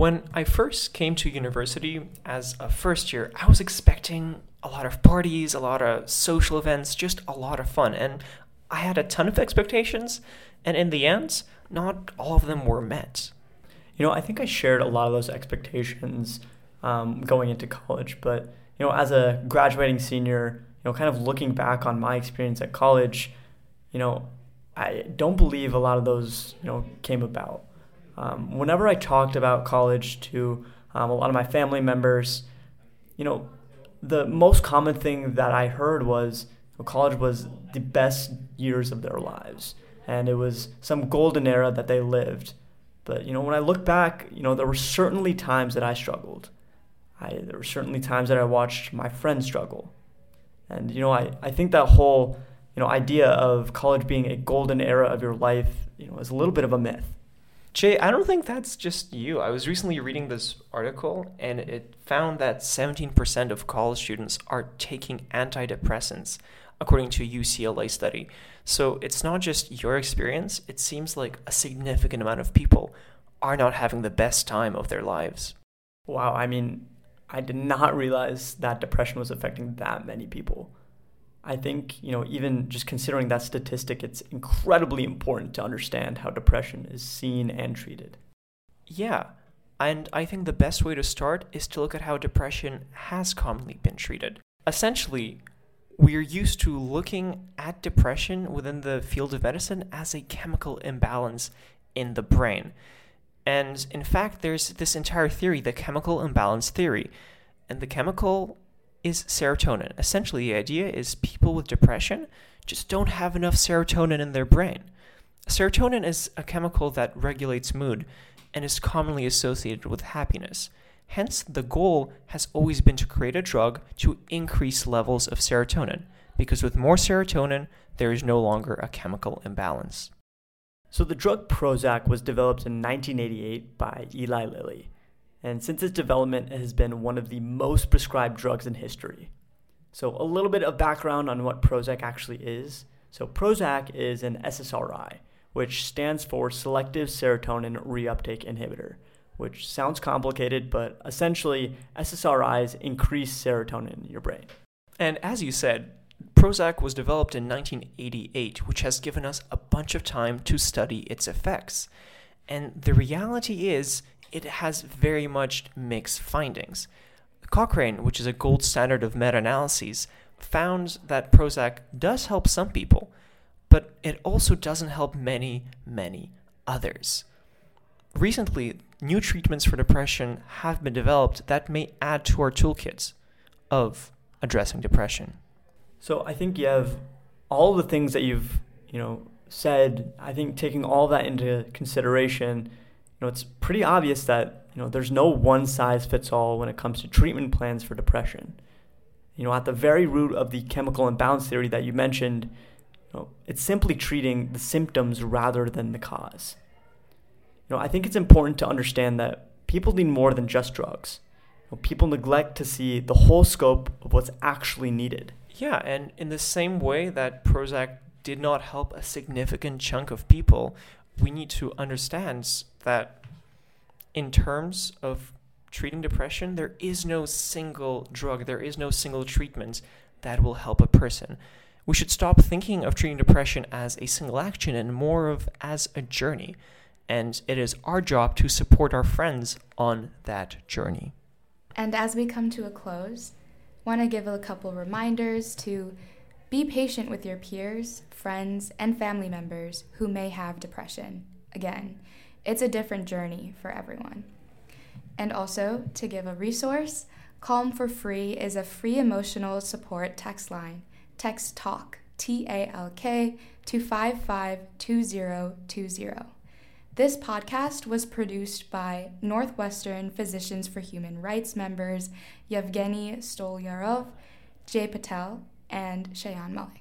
When I first came to university as a first year, I was expecting a lot of parties, a lot of social events, just a lot of fun. And I had a ton of expectations, and in the end, not all of them were met. You know, I think I shared a lot of those expectations um, going into college, but you know, as a graduating senior, you know, kind of looking back on my experience at college, you know, I don't believe a lot of those, you know, came about. Um, whenever I talked about college to um, a lot of my family members, you know, the most common thing that I heard was well, college was the best years of their lives, and it was some golden era that they lived. But you know, when I look back, you know, there were certainly times that I struggled. I, there were certainly times that I watched my friends struggle, and you know, I, I think that whole you know idea of college being a golden era of your life, you know, is a little bit of a myth. Jay, I don't think that's just you. I was recently reading this article and it found that 17% of college students are taking antidepressants, according to a UCLA study. So it's not just your experience, it seems like a significant amount of people are not having the best time of their lives. Wow, I mean, I did not realize that depression was affecting that many people. I think, you know, even just considering that statistic, it's incredibly important to understand how depression is seen and treated. Yeah, and I think the best way to start is to look at how depression has commonly been treated. Essentially, we're used to looking at depression within the field of medicine as a chemical imbalance in the brain. And in fact, there's this entire theory, the chemical imbalance theory. And the chemical is serotonin. Essentially, the idea is people with depression just don't have enough serotonin in their brain. Serotonin is a chemical that regulates mood and is commonly associated with happiness. Hence, the goal has always been to create a drug to increase levels of serotonin, because with more serotonin, there is no longer a chemical imbalance. So, the drug Prozac was developed in 1988 by Eli Lilly and since its development, it has been one of the most prescribed drugs in history. So, a little bit of background on what Prozac actually is. So, Prozac is an SSRI, which stands for Selective Serotonin Reuptake Inhibitor, which sounds complicated, but essentially, SSRIs increase serotonin in your brain. And as you said, Prozac was developed in 1988, which has given us a bunch of time to study its effects. And the reality is, it has very much mixed findings. Cochrane, which is a gold standard of meta analyses, found that Prozac does help some people, but it also doesn't help many, many others. Recently, new treatments for depression have been developed that may add to our toolkits of addressing depression. So I think you have all the things that you've, you know, said, I think taking all that into consideration, know, it's pretty obvious that you know there's no one size fits all when it comes to treatment plans for depression. You know, at the very root of the chemical imbalance theory that you mentioned, you know, it's simply treating the symptoms rather than the cause. You know, I think it's important to understand that people need more than just drugs. You know, people neglect to see the whole scope of what's actually needed. Yeah, and in the same way that Prozac did not help a significant chunk of people, we need to understand that in terms of treating depression, there is no single drug, there is no single treatment that will help a person. We should stop thinking of treating depression as a single action and more of as a journey. And it is our job to support our friends on that journey. And as we come to a close, want to give a couple reminders to be patient with your peers, friends, and family members who may have depression. Again, it's a different journey for everyone. And also, to give a resource, Calm for Free is a free emotional support text line. Text TALK, T A L K, to 552020. This podcast was produced by Northwestern Physicians for Human Rights members Evgeny Stolyarov, Jay Patel, and Shayan Malik.